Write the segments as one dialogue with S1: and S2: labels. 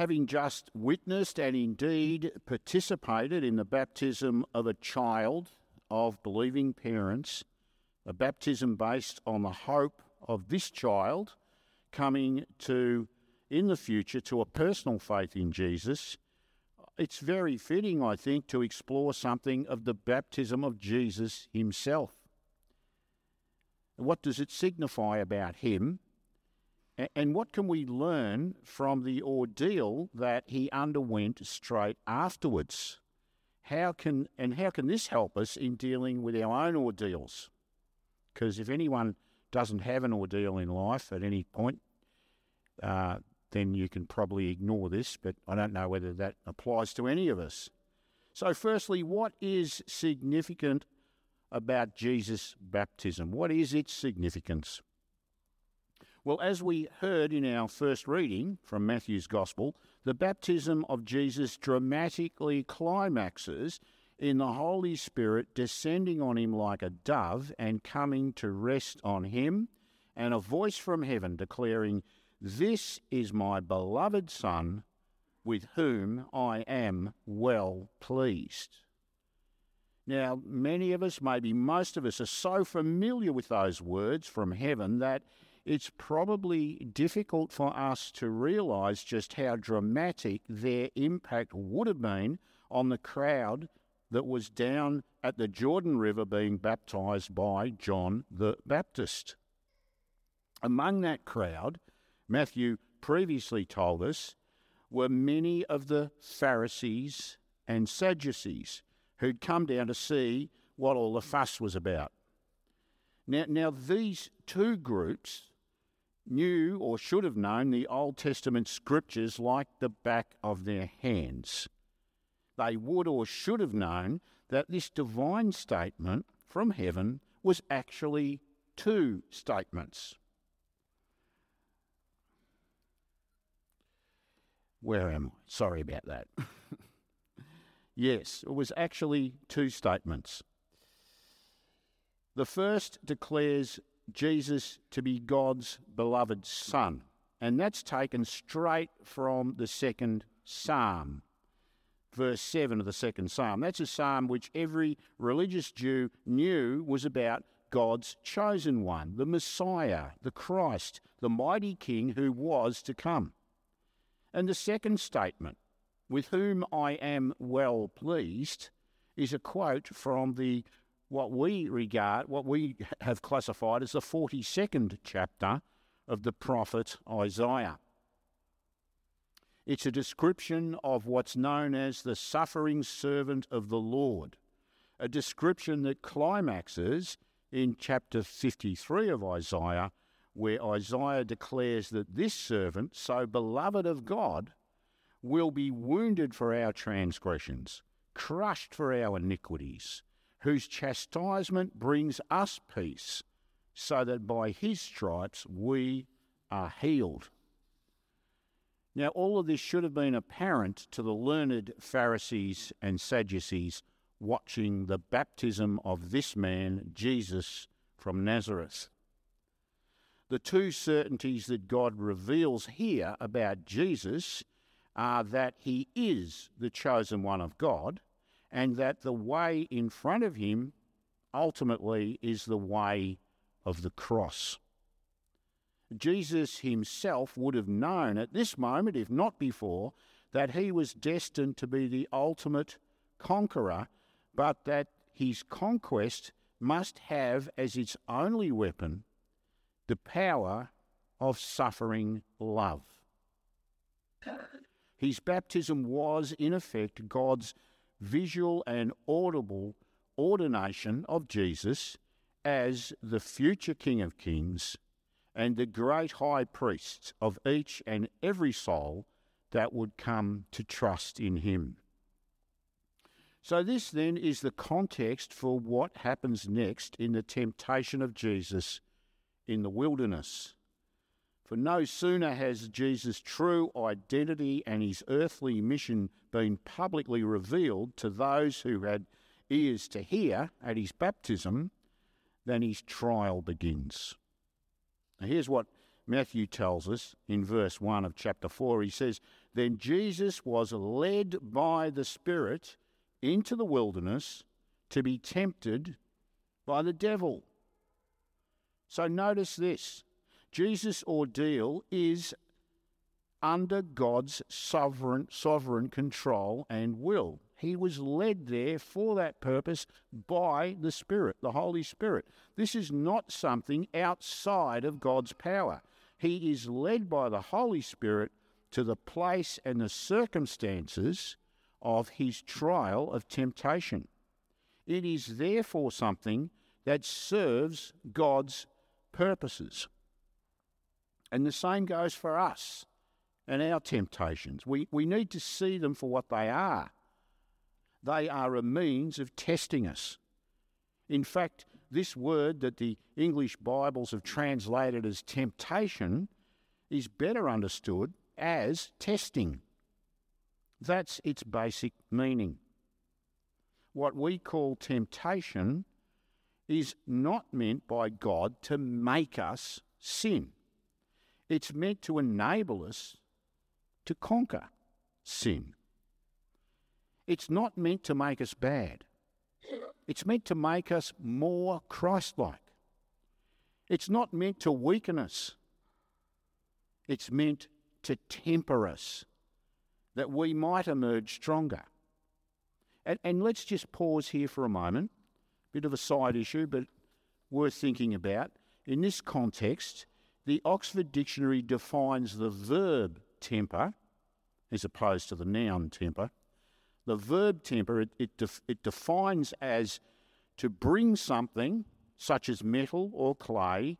S1: having just witnessed and indeed participated in the baptism of a child of believing parents, a baptism based on the hope of this child coming to, in the future, to a personal faith in Jesus, it's very fitting, I think, to explore something of the baptism of Jesus himself. What does it signify about him? And what can we learn from the ordeal that he underwent straight afterwards? How can and how can this help us in dealing with our own ordeals? Because if anyone doesn't have an ordeal in life at any point, uh, then you can probably ignore this, but I don't know whether that applies to any of us. So, firstly, what is significant about Jesus' baptism? What is its significance? Well, as we heard in our first reading from Matthew's Gospel, the baptism of Jesus dramatically climaxes in the Holy Spirit descending on him like a dove and coming to rest on him, and a voice from heaven declaring, This is my beloved Son, with whom I am well pleased. Now, many of us, maybe most of us, are so familiar with those words from heaven that it's probably difficult for us to realise just how dramatic their impact would have been on the crowd that was down at the Jordan River being baptised by John the Baptist. Among that crowd, Matthew previously told us, were many of the Pharisees and Sadducees who'd come down to see what all the fuss was about. Now, now these two groups knew or should have known the Old Testament scriptures like the back of their hands. They would or should have known that this divine statement from heaven was actually two statements. Where am I? Sorry about that. yes, it was actually two statements. The first declares Jesus to be God's beloved Son. And that's taken straight from the second psalm, verse 7 of the second psalm. That's a psalm which every religious Jew knew was about God's chosen one, the Messiah, the Christ, the mighty King who was to come. And the second statement, with whom I am well pleased, is a quote from the what we regard, what we have classified as the 42nd chapter of the prophet Isaiah. It's a description of what's known as the suffering servant of the Lord, a description that climaxes in chapter 53 of Isaiah, where Isaiah declares that this servant, so beloved of God, will be wounded for our transgressions, crushed for our iniquities whose chastisement brings us peace, so that by his stripes we are healed. Now, all of this should have been apparent to the learned Pharisees and Sadducees watching the baptism of this man, Jesus from Nazareth. The two certainties that God reveals here about Jesus are that he is the chosen one of God and that the way in front of him ultimately is the way of the cross. Jesus himself would have known at this moment, if not before, that he was destined to be the ultimate conqueror, but that his conquest must have as its only weapon the power of suffering love. His baptism was, in effect, God's visual and audible ordination of Jesus as the future King of Kings and the great high priest of each and every soul that would come to trust in him. So, this then is the context for what happens next in the temptation of Jesus in the wilderness. For no sooner has Jesus' true identity and his earthly mission been publicly revealed to those who had ears to hear at his baptism than his trial begins. Now, here's what Matthew tells us in verse 1 of chapter 4. He says, then Jesus was led by the Spirit into the wilderness to be tempted by the devil. So notice this Jesus' ordeal is under God's sovereign, sovereign control and will. He was led there for that purpose by the Spirit, the Holy Spirit. This is not something outside of God's power. He is led by the Holy Spirit to the place and the circumstances of his trial of temptation. It is therefore something that serves God's purposes. And the same goes for us and our temptations. We, we need to see them for what they are. They are a means of testing us. In fact, this word that the English Bibles have translated as temptation is better understood as testing. That's its basic meaning. What we call temptation is not meant by God to make us sin. It's meant to enable us to conquer sin. It's not meant to make us bad. It's meant to make us more Christ like. It's not meant to weaken us. It's meant to temper us that we might emerge stronger. And, and let's just pause here for a moment. Bit of a side issue, but worth thinking about. In this context, the Oxford Dictionary defines the verb temper as opposed to the noun temper. The verb temper, it, it, def, it defines as to bring something, such as metal or clay,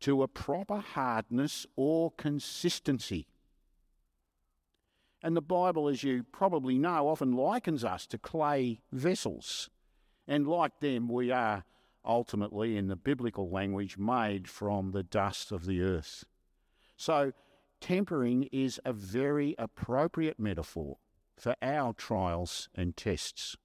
S1: to a proper hardness or consistency. And the Bible, as you probably know, often likens us to clay vessels. And like them, we are ultimately, in the biblical language, made from the dust of the earth. So, tempering is a very appropriate metaphor for our trials and tests.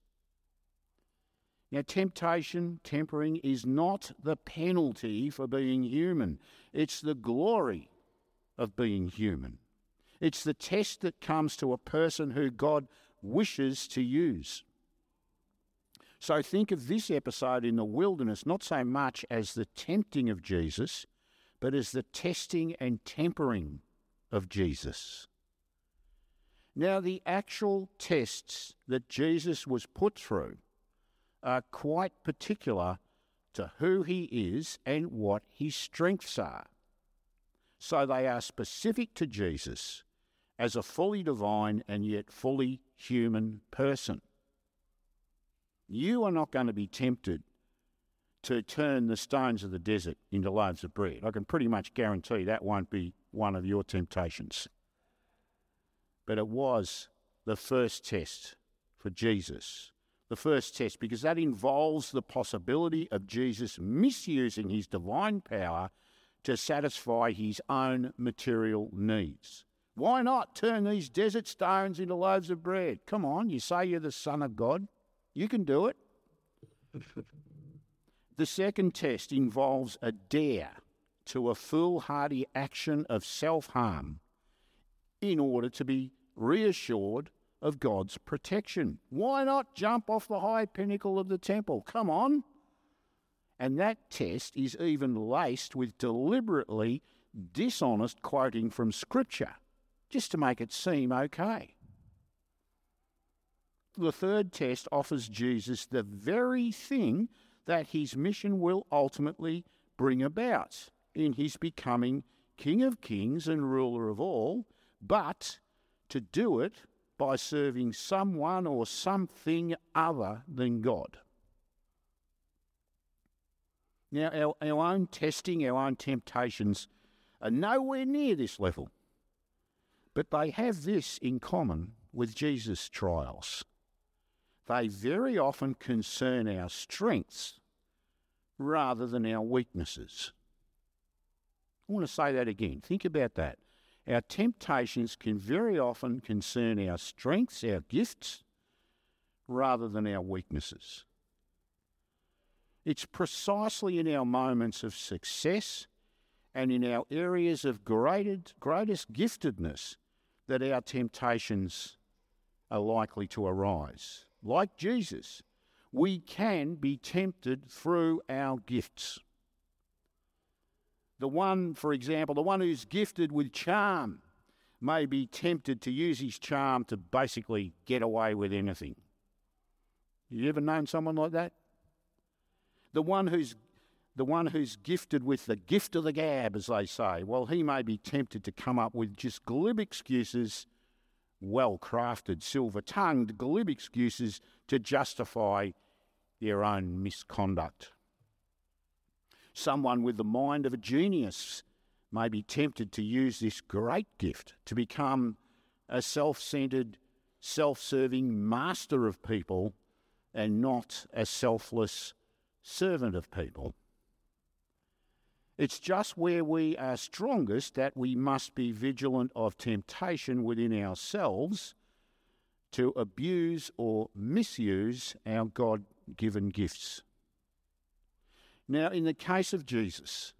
S1: Now, temptation, tempering, is not the penalty for being human, it's the glory of being human. It's the test that comes to a person who God wishes to use. So think of this episode in the wilderness not so much as the tempting of Jesus, but as the testing and tempering of Jesus. Now, the actual tests that Jesus was put through are quite particular to who he is and what his strengths are. So they are specific to Jesus as a fully divine and yet fully human person. You are not going to be tempted to turn the stones of the desert into loaves of bread. I can pretty much guarantee that won't be one of your temptations. But it was the first test for Jesus. The first test, because that involves the possibility of Jesus misusing his divine power to satisfy his own material needs. Why not turn these desert stones into loaves of bread? Come on, you say you're the Son of God. You can do it. the second test involves a dare to a foolhardy action of self harm in order to be reassured of God's protection. Why not jump off the high pinnacle of the temple? Come on. And that test is even laced with deliberately dishonest quoting from Scripture just to make it seem okay. The third test offers Jesus the very thing that his mission will ultimately bring about in his becoming King of Kings and ruler of all, but to do it by serving someone or something other than God. Now, our, our own testing, our own temptations are nowhere near this level. But they have this in common with Jesus' trials. They very often concern our strengths rather than our weaknesses. I want to say that again. Think about that. Our temptations can very often concern our strengths, our gifts, rather than our weaknesses. It's precisely in our moments of success and in our areas of greatest, giftedness that our temptations are likely to arise. Like Jesus, we can be tempted through our gifts. The one, for example, the one who's gifted with charm may be tempted to use his charm to basically get away with anything. You ever known someone like that? The one who's the one who's gifted with the gift of the gab, as they say, well, he may be tempted to come up with just glib excuses, well crafted, silver tongued, glib excuses to justify their own misconduct. Someone with the mind of a genius may be tempted to use this great gift to become a self centered, self serving master of people and not a selfless servant of people. It's just where we are strongest that we must be vigilant of temptation within ourselves to abuse or misuse our God given gifts. Now, in the case of Jesus,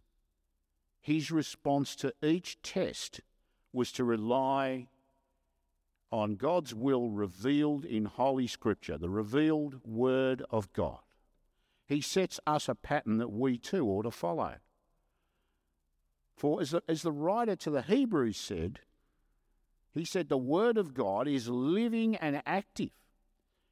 S1: his response to each test was to rely on God's will revealed in Holy Scripture, the revealed Word of God. He sets us a pattern that we too ought to follow. For as the, as the writer to the Hebrews said, he said, The Word of God is living and active,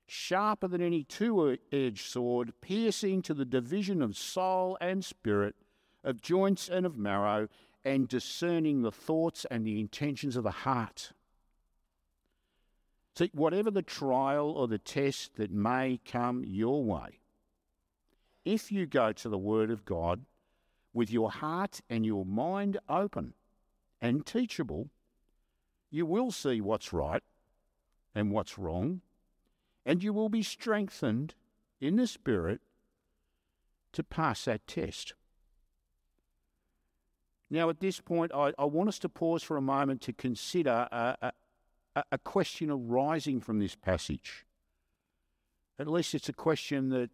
S1: sharper than any two edged sword, piercing to the division of soul and spirit, of joints and of marrow, and discerning the thoughts and the intentions of the heart. See, whatever the trial or the test that may come your way, if you go to the Word of God with your heart and your mind open and teachable, you will see what's right and what's wrong, and you will be strengthened in the Spirit to pass that test. Now, at this point, I, I want us to pause for a moment to consider a, a, a question arising from this passage. At least it's a question that,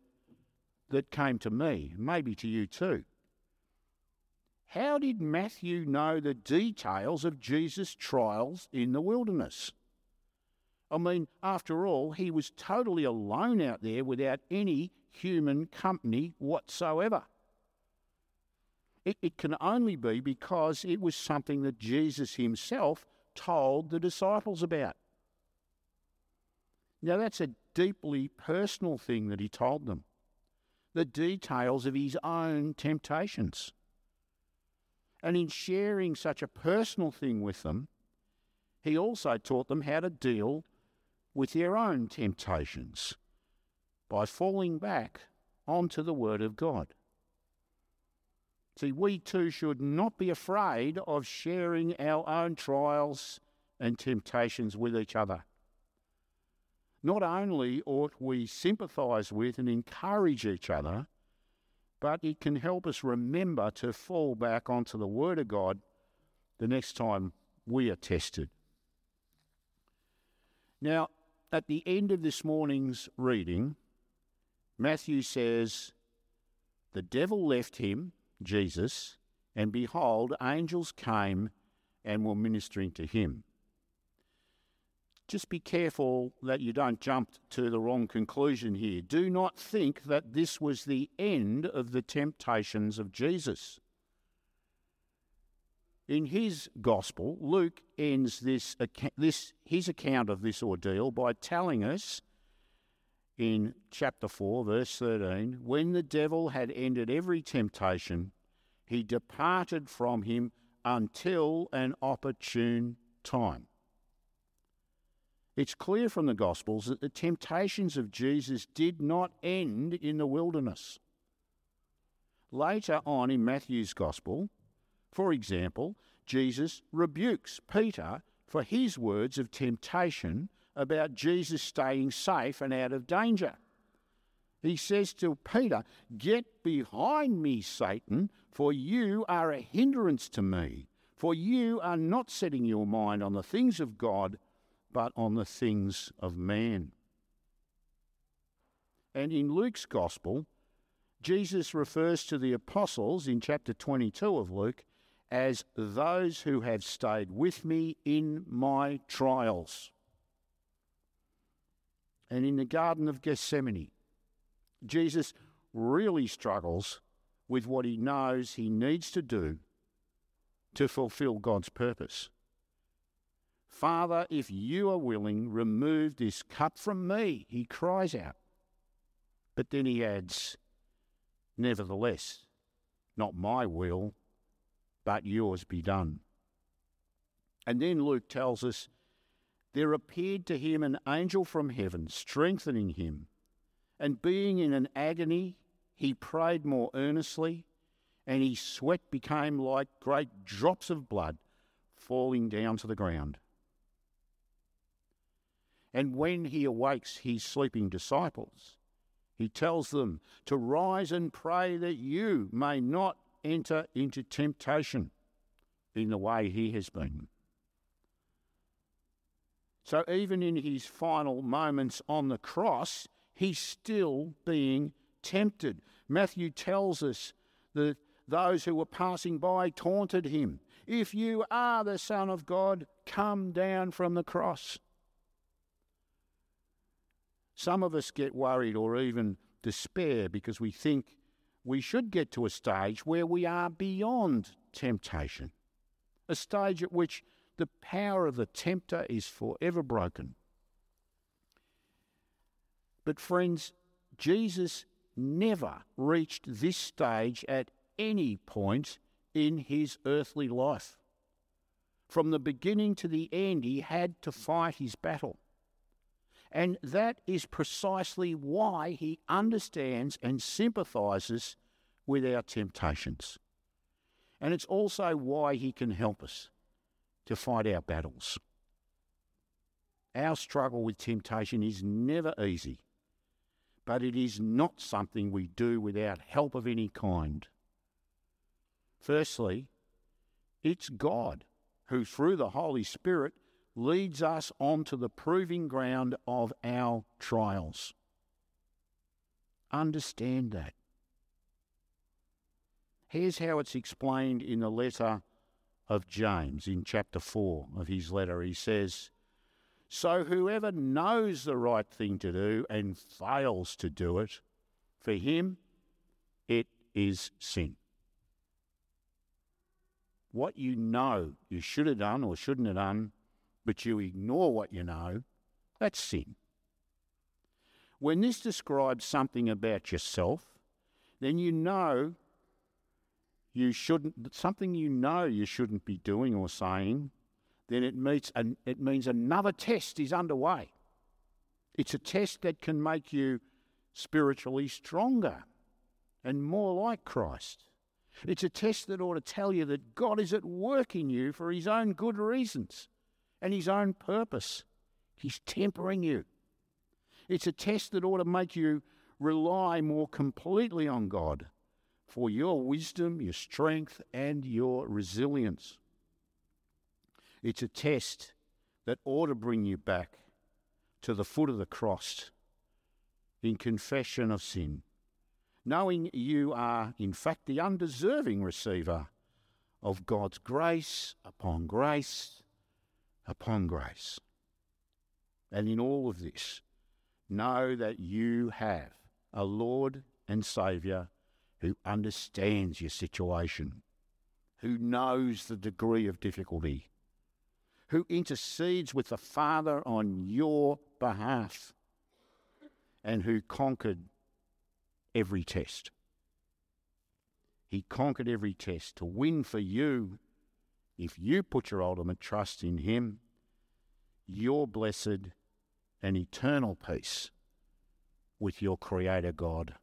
S1: that came to me, maybe to you too. How did Matthew know the details of Jesus' trials in the wilderness? I mean, after all, he was totally alone out there without any human company whatsoever. It, it, can only be because it was something that Jesus himself told the disciples about. Now, that's a deeply personal thing that he told them the details of his own temptations. And in sharing such a personal thing with them, he also taught them how to deal with their own temptations by falling back onto the Word of God. See, we too should not be afraid of sharing our own trials and temptations with each other. Not only ought we sympathise with and encourage each other, but it can help us remember to fall back onto the Word of God the next time we are tested. Now, at the end of this morning's reading, Matthew says, The devil left him, Jesus, and behold, angels came and were ministering to him just be careful that you don't jump to the wrong conclusion here. Do not think that this was the end of the temptations of Jesus. In his gospel, Luke ends this, this, his account of this ordeal by telling us in chapter 4, verse 13 when the devil had ended every temptation, he departed from him until an opportune time. It's clear from the Gospels that the temptations of Jesus did not end in the wilderness. Later on in Matthew's Gospel, for example, Jesus rebukes Peter for his words of temptation about Jesus staying safe and out of danger. He says to Peter, Get behind me, Satan, for you are a hindrance to me, for you are not setting your mind on the things of God but on the things of man. And in Luke's Gospel, Jesus refers to the apostles in chapter 22 of Luke as those who have stayed with me in my trials. And in the Garden of Gethsemane, Jesus really struggles with what he knows he needs to do to fulfill God's purpose. Father, if you are willing, remove this cup from me, he cries out. But then he adds, Nevertheless, not my will, but yours be done. And then Luke tells us there appeared to him an angel from heaven, strengthening him. And being in an agony, he prayed more earnestly, and his sweat became like great drops of blood falling down to the ground. And when he awakes his sleeping disciples, he tells them to rise and pray that you may not enter into temptation in the way he has been. So, even in his final moments on the cross, he's still being tempted. Matthew tells us that those who were passing by taunted him. If you are the Son of God, come down from the cross. Some of us get worried or even despair because we think we should get to a stage where we are beyond temptation, a stage at which the power of the tempter is forever broken. But, friends, Jesus never reached this stage at any point in his earthly life. From the beginning to the end, he had to fight his battle. And that is precisely why he understands and sympathises with our temptations. And it's also why he can help us to fight our battles. Our struggle with temptation is never easy but it is not something we do without help of any kind. Firstly, it's God who, through the Holy Spirit, leads us onto the proving ground of our trials. Understand that. Here's how it's explained in the letter of James in chapter 4 of his letter. He says, so whoever knows the right thing to do and fails to do it, for him it is sin. What you know you should have done or shouldn't have done, but you ignore what you know, that's sin. When this describes something about yourself, then you know you shouldn't, something you know you shouldn't be doing or saying, then it, meets an, it means another test is underway. It's a test that can make you spiritually stronger and more like Christ. It's a test that ought to tell you that God is at work in you for his own good reasons and his own purpose. He's tempering you. It's a test that ought to make you rely more completely on God for your wisdom, your strength, and your resilience. It's a test that ought to bring you back to the foot of the cross in confession of sin, knowing you are, in fact, the undeserving receiver of God's grace upon grace upon grace. And in all of this, know that you have a Lord and Saviour who understands your situation, who knows the degree of difficulty who intercedes with the Father on your behalf and who conquered every test. He conquered every test to win for you, if you put your ultimate trust in Him, your blessed and eternal peace with your Creator God.